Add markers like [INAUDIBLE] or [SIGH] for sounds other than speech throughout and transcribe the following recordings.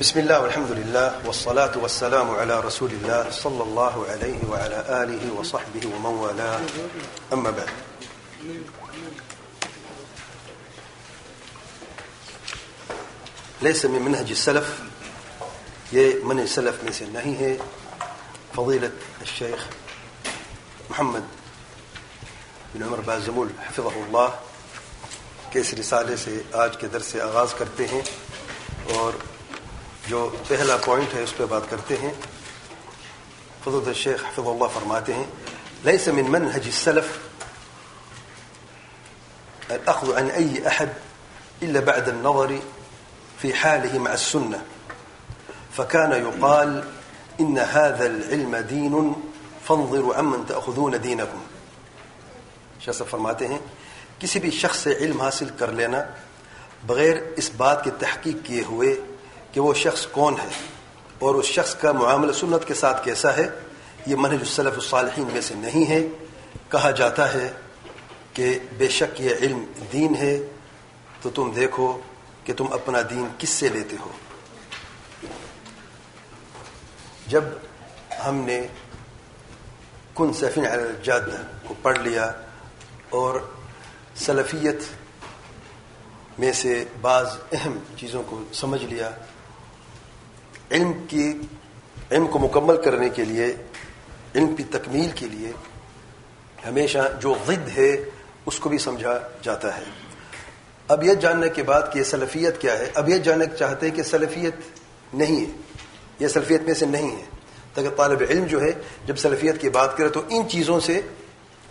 بسم الله والحمد لله والصلاة والسلام على رسول الله صلى الله عليه وعلى آله وصحبه ومن والاه. أما بعد. ليس من منهج السلف من السلف من سنه فضيلة الشيخ محمد بن عمر بازمول حفظه الله کے اس رسالے سے آج کے درس آغاز کرتے ہیں اور جو پہلا پوائنٹ ہے اس پہ بات کرتے ہیں۔ فضل الشیخ حفظ اللہ فرماتے ہیں، ليس من منهج السلف الأخذ عن أي أحد إلا بعد النظر في حاله مع السنة، فكان يقال إن هذا العلم دين فانظروا عمن تأخذون دينكم. شخص فرماتے ہیں، کسی بھی شخص سے علم حاصل کر لینا بغیر اس بات کی تحقیق کیے ہوئے کہ وہ شخص کون ہے اور اس شخص کا معاملہ سنت کے ساتھ کیسا ہے، یہ منہج السلف الصالحین میں سے نہیں ہے۔ کہا جاتا ہے کہ بے شک یہ علم دین ہے، تو تم دیکھو کہ تم اپنا دین کس سے لیتے ہو۔ جب ہم نے کن سفین الجاد کو پڑھ لیا اور سلفیت میں سے بعض اہم چیزوں کو سمجھ لیا علم کی علم کو مکمل کرنے کے لیے علم کی تکمیل کے لیے ہمیشہ جو ضد ہے، اس کو بھی سمجھا جاتا ہے۔ اب یہ جاننے کے بعد کہ یہ سلفیت کیا ہے؟ اب یہ جاننا چاہتے ہیں کہ سلفیت نہیں ہے۔ یہ سلفیت میں سے نہیں ہے۔ تاکہ طالب علم جو ہے، جب سلفیت کی بات کرے تو ان چیزوں سے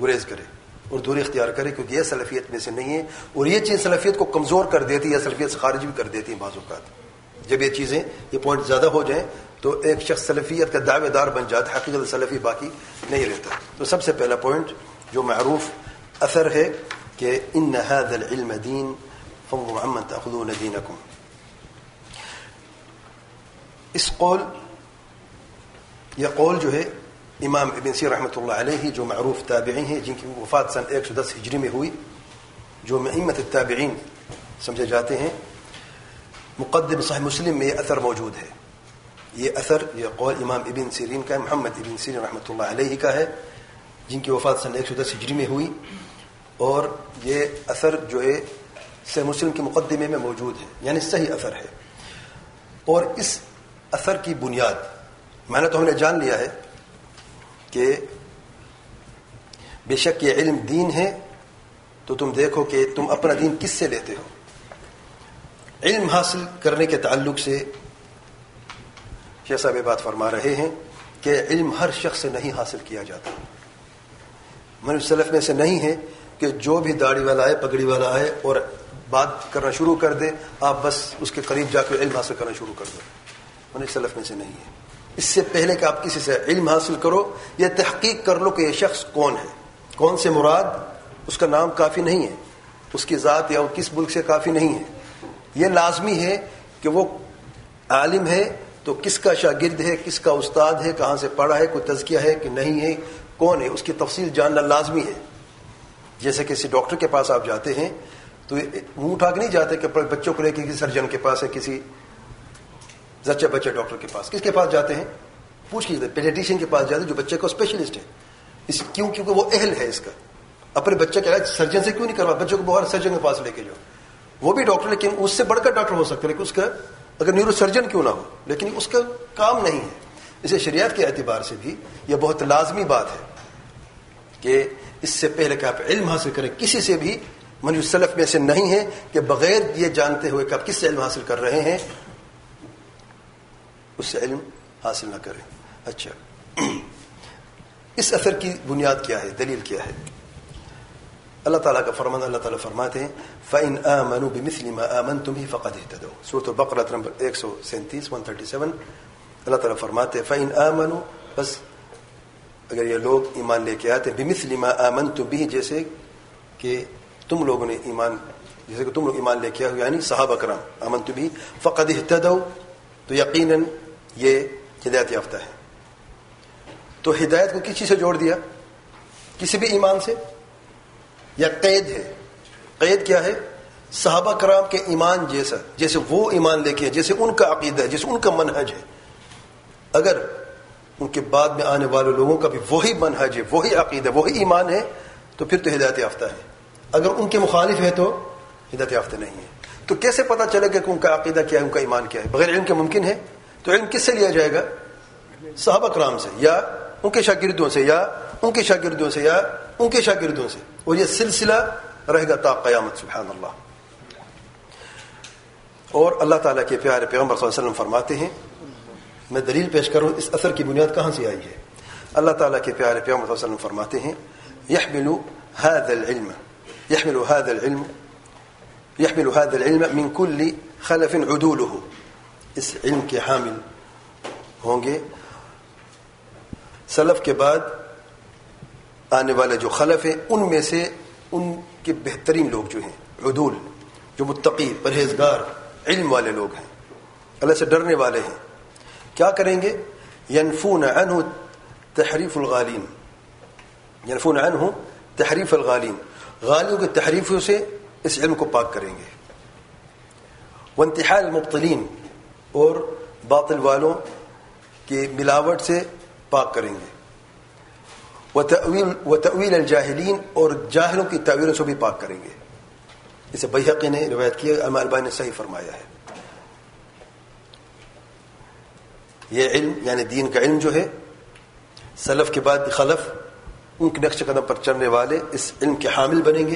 گریز کرے، اور دوری اختیار کرے، کیونکہ یہ سلفیت میں سے نہیں ہے۔ اور یہ چیز سلفیت کو کمزور کر دیتی ہے سلفیت سے خارج بھی کر دیتی ہے بعض اوقات۔ جب یہ چیزیں، یہ پوائنٹ زیادہ ہو جائیں تو ایک شخص سلفیت کا دعوے دار بن جاتا حقیقت سلفی باقی نہیں رہتا۔ تو سب سے پہلا پوائنٹ جو معروف اثر ہے کہ ان هذا العلم دین فانظروا عمن تاخذون دينكم اس قول، یہ قول جو ہے، امام ابن سیر رحمۃ اللہ علیہ جو معروف تابعین ہیں، جن کی وفات سن ایک سو دس ہجری میں ہوئی، جو معمت التابعین سمجھے جاتے ہیں مقدم صحیح مسلم میں یہ اثر موجود ہے۔ یہ اثر، یہ قول امام ابن سیرین کا ہے، محمد ابن سیرین رحمۃ اللہ علیہ کا ہے، جن کی وفات سن ایک سو دس ہجری میں ہوئی۔ اور یہ اثر جو ہے صحیح مسلم کے مقدمے میں موجود ہے یعنی صحیح اثر ہے۔ اور اس اثر کی بنیاد، میں نے تو ہم نے جان لیا ہے کہ بے شک یہ علم دین ہے، تو تم دیکھو کہ تم اپنا دین کس سے لیتے ہو۔ علم حاصل کرنے کے تعلق سے جیسا بھی بات فرما رہے ہیں کہ علم ہر شخص سے نہیں حاصل کیا جاتا۔ من سلف میں سے نہیں ہے کہ جو بھی داڑھی والا آئے، پگڑی والا آئے اور بات کرنا شروع کر دے، آپ بس اس کے قریب جا کر علم حاصل کرنا شروع کر دو من سلف میں سے نہیں ہے۔ اس سے پہلے کہ آپ کسی سے علم حاصل کرو، یہ تحقیق کر لو کہ یہ شخص کون ہے۔ کون سے مراد؟ اس کا نام کافی نہیں ہے۔ اس کی ذات یا کس ملک سے کافی نہیں ہے۔ یہ لازمی ہے کہ وہ عالم ہے تو کس کا شاگرد ہے، کس کا استاد ہے، کہاں سے پڑھا ہے، کوئی تزکیہ ہے کہ نہیں ہے، کون ہے، اس کی تفصیل جاننا لازمی ہے۔ جیسے کسی ڈاکٹر کے پاس آپ جاتے ہیں تو منہ اٹھا کے نہیں جاتے کہ بچوں کو لے کے کسی سرجن کے پاس ہے، کسی زچے بچے ڈاکٹر کے پاس۔ کس کے پاس جاتے ہیں؟ پوچھ لیجیے پیڈیٹیشین کے پاس جاتے جو بچے کا اسپیشلسٹ ہے اس کیوں؟ کیونکہ وہ اہل ہے اس کا۔ اپنے بچے کے علاج سرجن سے کیوں نہیں کروا؟ بچوں کو بہت سرجن کے پاس لے کے جاؤ۔ وہ بھی ڈاکٹر لیکن اس سے بڑھ کر ڈاکٹر ہو سکتا ہے لیکن اس کا اگر نیورو سرجن کیوں نہ ہو، لیکن اس کا کام نہیں ہے۔ اسے شریعت کے اعتبار سے بھی یہ بہت لازمی بات ہے کہ اس سے پہلے کہ آپ علم حاصل کریں، کسی سے بھی منج سلف میں سے نہیں ہے کہ بغیر یہ جانتے ہوئے کہ آپ کس سے علم حاصل کر رہے ہیں، اس سے علم حاصل نہ کریں۔ اچھا۔ [CLEARS THROAT] اس اثر کی بنیاد کیا ہے؟ دلیل کیا ہے؟ اللہ تعالیٰ کا فرمان اللہ تعالیٰ فرماتے ہیں، فَإِنْ آمَنُوا بِمِثْلِ مَا آمَنْتُمْ بِهِ فَقَدْ اهْتَدَوْا۔ سورة البقرہ نمبر 137 137 اللہ تعالیٰ فرماتے ہیں، فَإِنْ آمَنُوا۔ بس اگر یہ لوگ ایمان لے کے آتے ہیں، بِمِثْلِ مَا آمَنْتُمْ بِهِ، جیسے کہ تم لوگوں نے ایمان، جیسے کہ تم لوگ ایمان لے کے آئے یعنی صحابہ کرام، آمنتم بِهِ فَقَدْ اهْتَدَوْا۔ تو یقیناً یہ ہدایت یافتہ ہے۔ تو ہدایت کو کسی سے جوڑ دیا؟ کسی بھی ایمان سے؟ یا قید ہے؟ قید کیا ہے؟ صحابہ کرام کے ایمان جیسا، جیسے وہ ایمان لے کے جیسے ان کا عقیدہ ہے، جیسے ان کا منحج ہے۔ اگر ان کے بعد میں آنے والے لوگوں کا بھی وہی منحج ہے، وہی عقیدہ، وہی ایمان ہے، تو پھر تو ہدایت یافتہ ہے۔ اگر ان کے مخالف ہے تو ہدایت یافتہ نہیں ہے۔ تو کیسے پتا چلے گا کہ ان کا عقیدہ کیا ہے، ان کا ایمان کیا ہے؟ بغیر علم کے ممکن ہے؟ تو علم کس سے لیا جائے گا؟ صحابہ کرام سے، یا ان کے شاگردوں سے، یا ان کے شاگردوں سے، یا ان کے شاگردوں سے۔ اور یہ سلسلہ رہے گا تا قیامت سبحان اللہ اور اللہ تعالیٰ کے پیارے پیغمبر صلی اللہ علیہ وسلم فرماتے ہیں، میں دلیل پیش کروں، اس اثر کی بنیاد کہاں سے آئی ہے؟ اللہ تعالیٰ کے پیارے پیغمبر صلی اللہ علیہ وسلم فرماتے ہیں يحمل هذا العلم يحمل هذا العلم يحمل هذا العلم من كل خلف عدوله اس علم کے حامل ہوں گے۔ سلف کے بعد آنے والے جو خلف ہیں، ان میں سے ان کے بہترین لوگ جو ہیں، عدول، جو متقی، پرہیزگار، علم والے لوگ ہیں۔ اللہ سے ڈرنے والے ہیں۔ کیا کریں گے؟ ینفون عنہ تحریف الغالین۔ ینفون عنہ تحریف الغالین۔ غالیوں کی تحریفوں سے اس علم کو پاک کریں گے۔ وانتحال المبطلین اور باطل والوں کے ملاوٹ سے پاک کریں گے۔ وتأویل الجاہلین اور جاہلوں کی تعویلوں سے بھی پاک کریں گے۔ اسے بحقی نے روایت کی امام البانی نے صحیح فرمایا ہے۔ یہ علم یعنی دین کا علم جو ہے، سلف کے بعد خلف ان کے نقش قدم پر چلنے والے اس علم کے حامل بنیں گے۔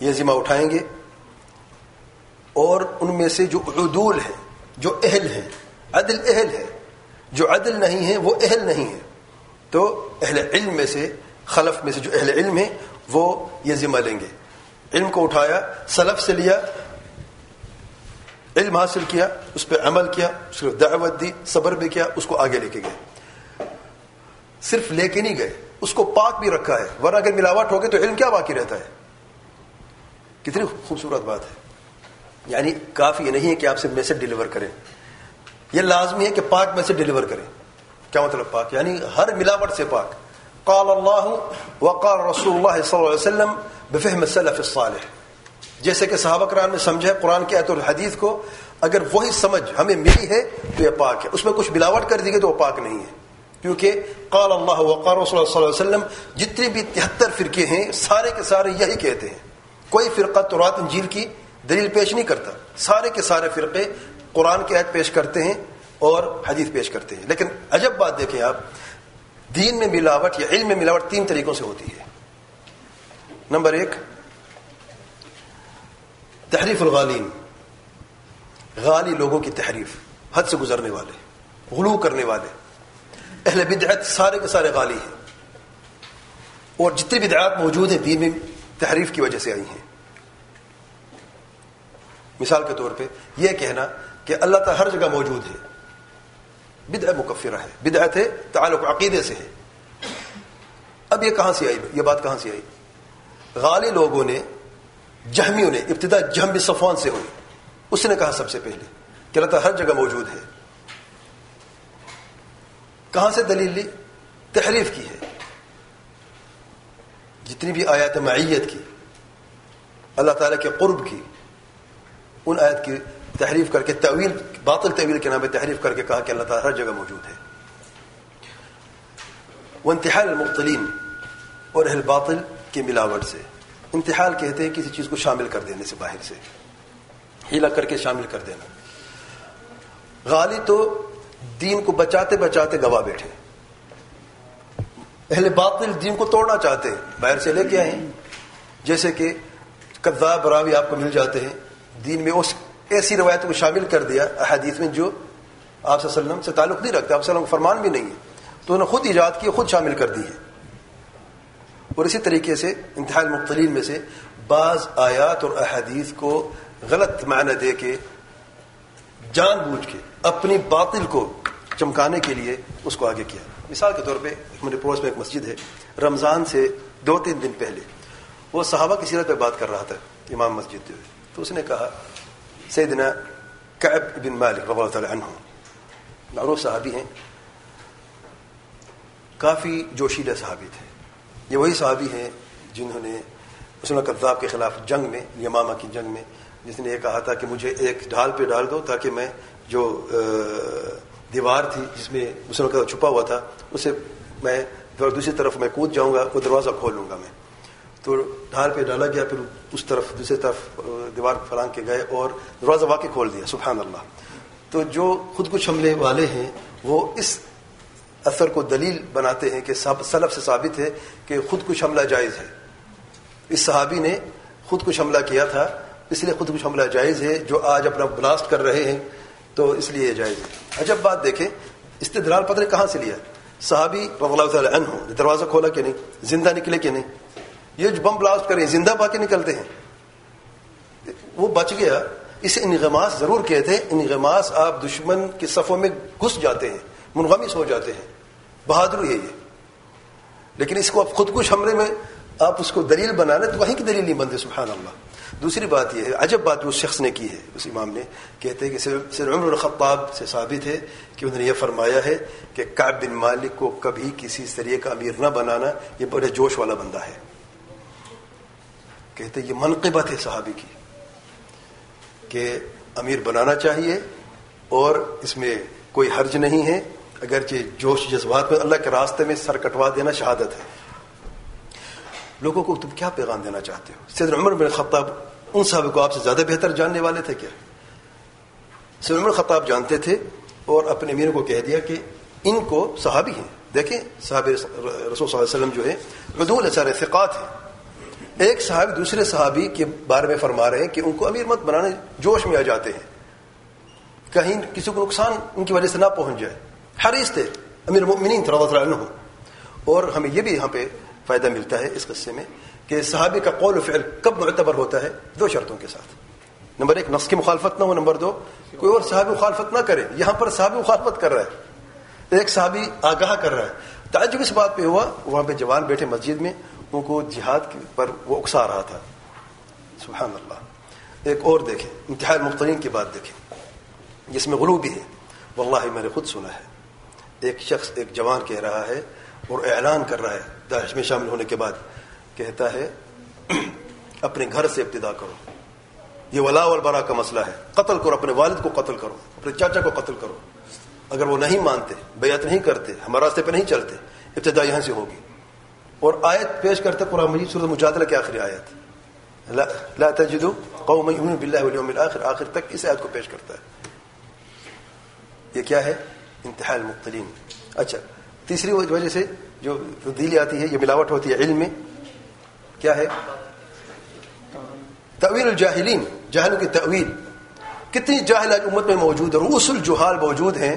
یہ ذمہ اٹھائیں گے۔ اور ان میں سے جو عدول ہیں، جو اہل ہیں، عدل اہل ہے جو عدل نہیں ہے وہ اہل نہیں ہے تو اہل علم میں سے، خلف میں سے جو اہل علم ہے وہ یہ ذمہ لیں گے۔ علم کو اٹھایا، سلف سے لیا، علم حاصل کیا، اس پہ عمل کیا، اس کو دعوت دی، صبر بھی کیا، اس کو آگے لے کے گئے۔ صرف لے کے نہیں گئے، اس کو پاک بھی رکھا ہے۔ ورنہ اگر ملاوٹ ہو گئے تو علم کیا باقی رہتا ہے؟ کتنی خوبصورت بات ہے۔ یعنی کافی نہیں ہے کہ آپ سے میسج ڈلیور کریں۔ یہ لازمی ہے کہ پاک میسج ڈلیور کریں۔ کیا مطلب پاک؟ یعنی ہر ملاوٹ سے پاک۔ قال اللہ وقال رسول اللہ صلی اللہ علیہ وسلم بفہم السلف الصالح۔ جیسے کہ صحابہ کرام نے سمجھا قرآن کے اور الحدیث کو، اگر وہی سمجھ ہمیں ملی ہے تو یہ پاک ہے۔ اس میں کچھ ملاوٹ کر دی گئی تو وہ پاک نہیں ہے۔ کیونکہ قال اللہ وقار رسول اللہ صلی اللہ علیہ وسلم جتنے بھی تہتر فرقے ہیں، سارے کے سارے یہی کہتے ہیں۔ کوئی فرقہ تورات انجیل کی دلیل پیش نہیں کرتا۔ سارے کے سارے فرقے قرآن کی عید پیش کرتے ہیں۔ اور حدیث پیش کرتے ہیں۔ لیکن عجب بات دیکھیں آپ، دین میں ملاوٹ یا علم میں ملاوٹ تین طریقوں سے ہوتی ہے۔ نمبر ایک، تحریف الغالین، غالی لوگوں کی تحریف، حد سے گزرنے والے، غلو کرنے والے۔ اہل بدعت سارے کے سارے غالی ہیں۔ اور جتنی بدعات موجود ہیں، دین میں تحریف کی وجہ سے آئی ہیں۔ مثال کے طور پہ یہ کہنا کہ اللہ تعالی ہر جگہ موجود ہے۔ بدع مکفرہ ہے بدعت ہے تعلق عقیدے سے ہے۔ اب یہ کہاں سے آئی؟ یہ بات کہاں سے آئی؟ غالی لوگوں نے، جہمیوں نے ابتدا جہم صفوان سے ہوئی۔ اس نے کہا سب سے پہلے کہ اللہ تعالیٰ ہر جگہ موجود ہے۔ کہاں سے دلیل لی؟ تحریف کی ہے۔ جتنی بھی آیات معیت کی، اللہ تعالیٰ کے قرب کی، ان آیت کی تحریف کر کے طویل باطل طویل کے نام پہ تحریف کر کے کہا کہ اللہ تعالیٰ ہر جگہ موجود ہے۔ وہ انتہال المختلین اور اہل باطل کی ملاوٹ سے۔ انتحال کہتے ہیں کسی چیز کو شامل کر دینے سے، باہر سے۔ ہیلا کر کے شامل کر دینا۔ غالی تو دین کو بچاتے بچاتے گوا بیٹھے۔ اہل باطل دین کو توڑنا چاہتے ہیں، باہر سے لے کے آئے جیسے کہ کذاب براوی آپ کو مل جاتے ہیں۔ دین میں اس ایسی روایتوں کو شامل کر دیا احادیث میں جو آپ وسلم سے تعلق نہیں رکھتے، آپ وسلم فرمان بھی نہیں ہے تو انہوں نے خود ایجاد کی، خود شامل کر دی ہے۔ اور اسی طریقے سے انتہائی مختلین میں سے بعض آیات اور احادیث کو غلط معنی دے کے، جان بوجھ کے، اپنی باطل کو چمکانے کے لیے اس کو آگے کیا۔ مثال کے طور پہ ہمارے پڑوس میں ایک مسجد ہے، رمضان سے دو تین دن پہلے، وہ صحابہ کی سیرت پہ بات کر رہا تھا، امام مسجد تو اس نے کہا سیدنا کعب بن مالک رضی اللہ تعالی عنہ معروف صحابی ہیں. کافی جوشیلے صحابی تھے. یہ وہی صحابی ہیں جنہوں نے مسلم کذاب کے خلاف جنگ میں، یمامہ کی جنگ میں، جس نے یہ کہا تھا کہ مجھے ایک ڈھال پہ ڈال دو تاکہ میں جو دیوار تھی جس میں مسلم کا چھپا ہوا تھا، اسے میں دوسری طرف میں کود جاؤں گا، وہ دروازہ کھول لوں گا میں۔ تو ڈھال پہ ڈالا گیا، پھر اس طرف، دوسری طرف دیوار پھلانگ کے گئے اور دروازہ واقع کھول دیا، سبحان اللہ۔ تو جو خود کچھ حملے والے ہیں، وہ اس اثر کو دلیل بناتے ہیں کہ سلف سے ثابت ہے کہ خود کچھ حملہ جائز ہے۔ اس صحابی نے خود کچھ حملہ کیا تھا، اس لیے خود کچھ حملہ جائز ہے، جو آج اپنا بلاسٹ کر رہے ہیں، تو اس لیے یہ جائز ہے۔ عجب بات دیکھیں، استدلال پتہ نے کہاں سے لیا۔ صحابی رضی اللہ تعالی عنہ نے دروازہ کھولا کہ نہیں؟ زندہ نکلے کہ نہیں؟ یہ جو بم بلاسٹ کریں زندہ باقی نکلتے ہیں۔ وہ بچ گیا۔ اسے انغماس ضرور کہتے ہیں انغماس آپ دشمن کے صفوں میں گھس جاتے ہیں، منغمس ہو جاتے ہیں۔ بہادری ہے یہ۔ لیکن اس کو آپ خود کش حملے میں آپ اس کو دلیل بنانا تو وہیں کی دلیل نہیں بنتے سبحان اللہ دوسری بات یہ ہے، عجب بات اس شخص نے کی ہے۔ اس امام نے کہتے ہیں کہ سر عمر الخطاب سے ثابت ہے کہ انہوں نے یہ فرمایا ہے کہ کاب بن مالک کو کبھی کسی ذریعے کا امیر نہ بنانا، یہ بڑے جوش والا بندہ ہے۔ کہتے یہ منقبت ہے صحابی کی کہ امیر بنانا چاہیے اور اس میں کوئی حرج نہیں ہے، اگرچہ جوش جذبات میں اللہ کے راستے میں سر کٹوا دینا شہادت ہے۔ لوگوں کو تم کیا پیغام دینا چاہتے ہو؟ سید عمر بن خطاب ان صاحب کو آپ سے زیادہ بہتر جاننے والے تھے کیا؟ سید عمر خطاب جانتے تھے اور اپنے امیر کو کہہ دیا کہ ان کو صحابی ہیں۔ دیکھیں صحاب رسول صلی اللہ علیہ وسلم جو ہے ردول سارے فقات ہیں۔ ایک صحابی دوسرے صحابی کے بارے میں فرما رہے ہیں کہ ان کو امیر مت بنانے جوش میں آ جاتے ہیں۔ کہیں کسی کو نقصان ان کی وجہ سے نہ پہنچ جائے۔ حریص تھے امیر مؤمنین عنہ اور ہمیں یہ بھی یہاں پہ فائدہ ملتا ہے اس قصے میں کہ صحابی کا قول و فعل کب معتبر ہوتا ہے دو شرطوں کے ساتھ۔ نمبر ایک، نفس کی مخالفت نہ ہو۔ نمبر دو، کوئی اور صحابی مخالفت نہ کرے۔ یہاں پر صحابی مخالفت کر رہا ہے۔ ایک صحابی آگاہ کر رہا ہے۔ تعجب اس بات پہ ہوا، وہاں پہ جوان بیٹھے مسجد میں۔ ان کو جہاد پر وہ اکسا رہا تھا۔ سبحان اللہ۔ ایک اور دیکھیں، انتہائی مختلف کی بات دیکھیں۔ جس میں غلو بھی ہے۔ واللہ میں نے خود سنا ہے۔ ایک شخص، ایک جوان کہہ رہا ہے اور اعلان کر رہا ہے۔ داعش میں شامل ہونے کے بعد کہتا ہے، اپنے گھر سے ابتدا کرو۔ یہ ولا والبرا کا مسئلہ ہے۔ قتل کرو، اپنے والد کو قتل کرو، اپنے چاچا کو قتل کرو۔ اگر وہ نہیں مانتے، بیعت نہیں کرتے ہمارے راستے پہ نہیں چلتے، ابتدا یہاں سے ہوگی۔ اور آیت پیش کرتے قرآن مجید صورت مجادلہ کی آخری آیت۔ لا تجدو قوم یؤمنون بالله واليوم الاخر، آخر تک اس آیت کو پیش کرتا ہے۔ یہ کیا ہے؟ انتہا المختلین اچھا تیسری وجہ سے جو تبدیلی آتی ہے، یہ ملاوٹ ہوتی ہے علم میں۔ کیا ہے؟ طویل الجاہلین جاہلوں کی طویل کتنی جاہل آج امت میں موجود ہے روس الجہال موجود ہیں،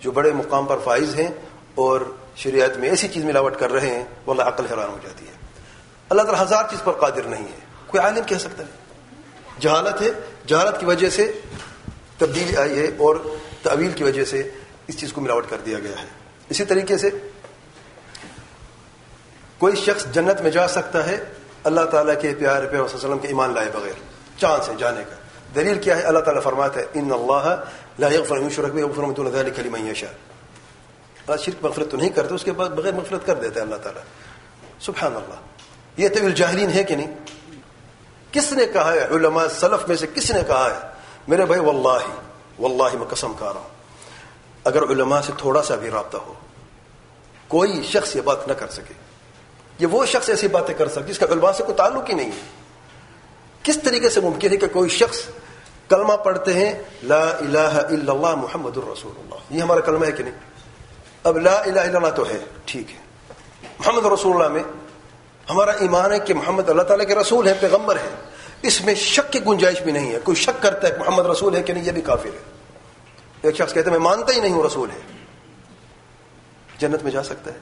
جو بڑے مقام پر فائز ہیں اور شریعت میں ایسی چیز ملاوٹ کر رہے ہیں وہ اللہ عقل حیران ہو جاتی ہے۔ اللہ تعالیٰ ہزار چیز پر قادر نہیں ہے۔ کوئی عالم کہہ سکتا ہے۔ جہالت ہے۔ جہالت کی وجہ سے تبدیلی آئی ہے اور تعویل کی وجہ سے اس چیز کو ملاوٹ کر دیا گیا ہے۔ اسی طریقے سے کوئی شخص جنت میں جا سکتا ہے، اللہ تعالیٰ کے پیار پہ وسلم کے ایمان لائے بغیر چاند سے جانے کا۔ دلیل کیا ہے؟ اللہ تعالیٰ فرماتا ہے، ان اللہ لا يغفر من شرک يغفر من دون ذلك لمن يشاء اللہ شرک مغفرت تو نہیں کرتے، اس کے بعد بغیر مغفرت کر دیتا ہے اللہ تعالیٰ۔ سبحان اللہ یہ طویل جاہلین ہے کہ نہیں؟ کس نے کہا ہے؟ علماء سلف میں سے کس نے کہا ہے؟ میرے بھائی، واللہ واللہ میں قسم کھا رہا ہوں۔ اگر علماء سے تھوڑا سا بھی رابطہ ہو، کوئی شخص یہ بات نہ کر سکے۔ یہ وہ شخص ایسی باتیں کر سکے جس کا علماء سے کوئی تعلق ہی نہیں ہے۔ کس طریقے سے ممکن ہے کہ کوئی شخص کلمہ پڑھتے ہیں، لا الہ الا اللہ محمد الرسول اللہ؟ یہ ہمارا کلمہ ہے کہ نہیں؟ اب لا الہ الا اللہ تو ہے ٹھیک ہے۔ محمد رسول اللہ میں ہمارا ایمان ہے کہ محمد اللہ تعالیٰ کے رسول ہے پیغمبر ہے اس میں شک کی گنجائش بھی نہیں ہے۔ کوئی شک کرتا ہے کہ محمد رسول ہے کہ نہیں، یہ بھی کافر ہے۔ ایک شخص کہتے ہیں میں مانتا ہی نہیں ہوں رسول ہے۔ جنت میں جا سکتا ہے۔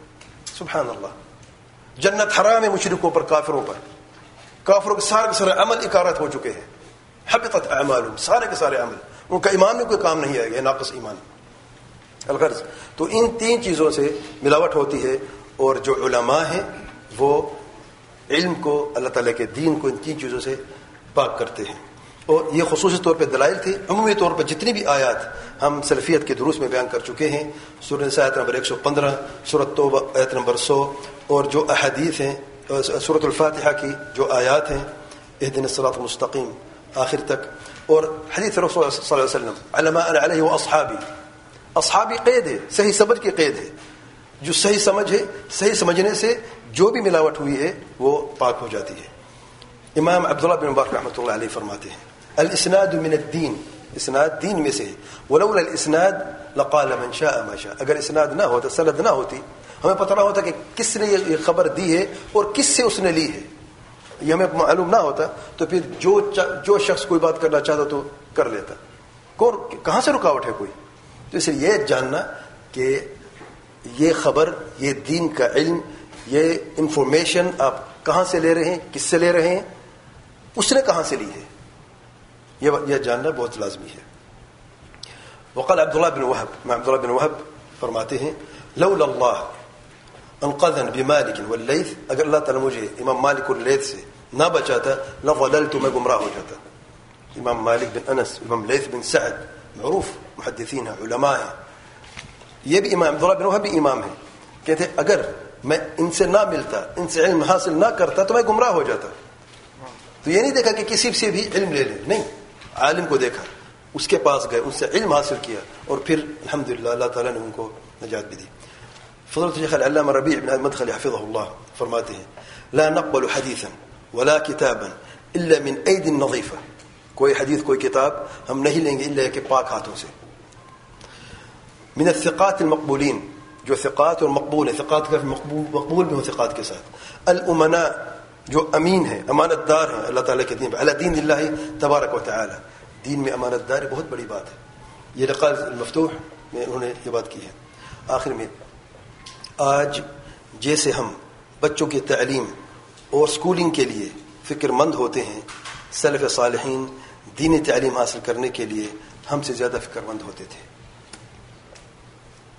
سبحان اللہ۔ جنت حرام ہے مشرقوں پر، کافروں پر۔ کافروں کے سارے کے سارے عمل اکارت ہو چکے ہیں۔ حبطت اعمالهم، سارے کے سارے عمل۔ ان کا ایمان میں کوئی کام نہیں آئے گا ناقص ایمان۔ الغرض۔ تو ان تین چیزوں سے ملاوٹ ہوتی ہے اور جو علماء ہیں وہ علم کو اللہ تعالیٰ کے دین کو ان تین چیزوں سے پاک کرتے ہیں۔ اور یہ خصوصی طور پہ دلائل تھے۔ عمومی طور پر جتنی بھی آیات ہم سلفیت کے دروس میں بیان کر چکے ہیں، سورہ آیت نمبر ایک سو پندرہ صورت تو آیت نمبر سو، اور جو احادیث ہیں صورت الفاتحہ کی جو آیات ہیں اح دن مستقیم آخر تک۔ اور حدیث رسول صلی اللہ علیہ وسلم، علماء علیہ و اصحابی اصحابی قید ہے، صحیح سمجھ کی قید ہے۔ جو صحیح سمجھ ہے، صحیح سمجھنے سے جو بھی ملاوٹ ہوئی ہے، وہ پاک ہو جاتی ہے۔ امام عبداللہ بن مبارک رحمۃ اللہ علیہ فرماتے ہیں، الاسناد من الدین۔ اسناد دین میں سے ولولا الاسناد لقال من شاء ما شاء۔ اگر اسناد نہ ہوتا سند نہ ہوتی، ہمیں پتہ نہ ہوتا کہ کس نے یہ خبر دی ہے اور کس سے اس نے لی ہے۔ یہ ہمیں معلوم نہ ہوتا، تو پھر جو جو شخص کوئی بات کرنا چاہتا تو کر لیتا۔ کون کہاں سے رکاوٹ ہے کوئی؟ تو اس لیے یہ جاننا کہ یہ خبر، یہ دین کا علم، یہ انفارمیشن آپ کہاں سے لے رہے ہیں، کس سے لے رہے ہیں؟ اس نے کہاں سے لی ہے؟ یہ جاننا بہت لازمی ہے۔ وقال عبداللہ بن وحب میں عبداللہ بن وحب فرماتے ہیں، لولا اللہ انقذن بمالک واللیث، اگر اللہ تعالی مجھے امام مالک واللیث سے نہ بچاتا لفضلت میں گمراہ ہو جاتا۔ امام مالک بن انس، امام لیث بن سعد معروف، محدثین ہیں علماء۔ ہیں یہ بھی امام، عبداللہ بن وحب بھی امام ہیں۔ کہتے اگر میں ان سے نہ ملتا، ان سے علم حاصل نہ کرتا تو میں گمراہ ہو جاتا۔ تو یہ نہیں دیکھا کہ کسی سے بھی علم لے لے۔ نہیں، عالم کو دیکھا۔ اس کے پاس گئے ان سے علم حاصل کیا اور پھر الحمد اللہ تعالیٰ نے ان کو نجات بھی دی۔ فضلت شیخ علامہ ربیع بن مدخل حفظه اللہ فرماتے ہیں، لا نقبل حدیثا ولا کتابا الا من اید نظیفہ۔ کوئی حدیث، کوئی کتاب ہم نہیں لیں گے الا کہ پاک ہاتھوں سے۔ من الثقات المقبولین، جو ثقات اور مقبول ہیں، ثقات کا مقبول مقبول بھی ہوں ثقات کے ساتھ۔ الامناء جو امین ہے امانت دار ہیں، اللہ تعالیٰ کے دین پہ اللہ دین اللہ تبارک و تعالی۔ دین میں امانت دار بہت بڑی بات ہے۔ یہ رقاض المفتوح میں انہوں نے یہ بات کی ہے۔ آخر میں، آج جیسے ہم بچوں کی تعلیم اور اسکولنگ کے لیے فکر مند ہوتے ہیں سلف صالحین دینی تعلیم حاصل کرنے کے لیے ہم سے زیادہ فکر مند ہوتے تھے۔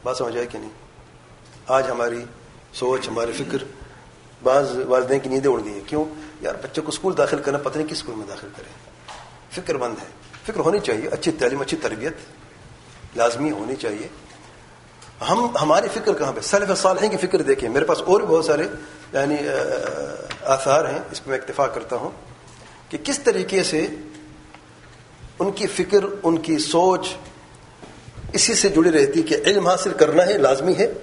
بات سمجھ آئے کہ نہیں؟ آج ہماری سوچ، ہماری فکر بعض والدین کی نیندیں اڑ گئی ہیں۔ کیوں؟ یار، بچے کو اسکول داخل کرنا پتہ نہیں کس اسکول میں داخل کریں۔ فکر مند ہے فکر ہونی چاہیے۔ اچھی تعلیم، اچھی تربیت لازمی ہونی چاہیے۔ ہم، ہماری فکر کہاں پہ؟ سلف صالحین کی فکر دیکھیں۔ میرے پاس اور بھی بہت سارے یعنی آثار ہیں۔ اس پہ میں اتفاق کرتا ہوں۔ کہ کس طریقے سے ان کی فکر، ان کی سوچ اسی سے جڑی رہتی کہ علم حاصل کرنا ہے لازمی ہے،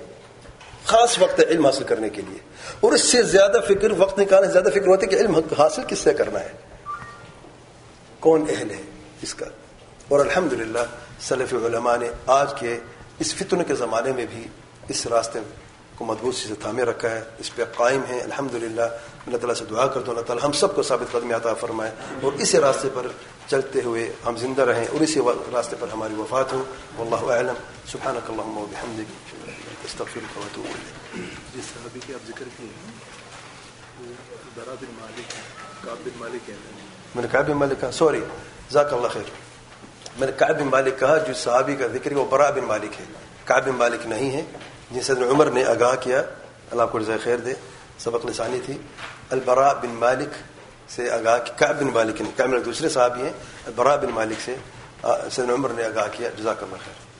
خاص وقت ہے علم حاصل کرنے کے لیے۔ اور اس سے زیادہ فکر، وقت نکالنے سے زیادہ فکر ہوتی ہے کہ علم حاصل کس سے کرنا ہے۔ کون اہل ہے اس کا؟ اور الحمد للہ صلیف علماء نے آج کے اس فتن کے زمانے میں بھی اس راستے کو مضبوطی سے تھامے رکھا ہے اس پہ قائم ہے الحمد للہ اللہ تعالیٰ سے دعا کرتا ہوں اللہ تعالیٰ ہم سب کو ثابت قدم عطا فرمائے۔ اور اسی راستے پر چلتے ہوئے ہم زندہ رہیں اور اسی راستے پر ہماری وفات ہو۔ واللہ اعلم۔ سبحانک اللہم و بحمدک۔ استغفرک و اتوب الیک۔ جس صحابی کے آپ ذکر کیے ہیں برا بن مالک کعب بن مالک ہے میں نے کعب بن مالک کہا سوری ذاک اللہ خیر۔ میں نے کعب بن مالک کہا جو صحابی کا ذکر ہے وہ برا بن مالک ہے۔ کعب بن مالک نہیں ہے۔ جن سے عمر نے آگاہ کیا، اللہ کو رضا خیر دے، سبق لسانی تھی۔ البرا بن مالک سے آگاہ کعب بن مالک نے کیا دوسرے ہی ہیں۔ البرا بن مالک سے سید عمر نے آگاہ کیا، جزاک اللہ خیر۔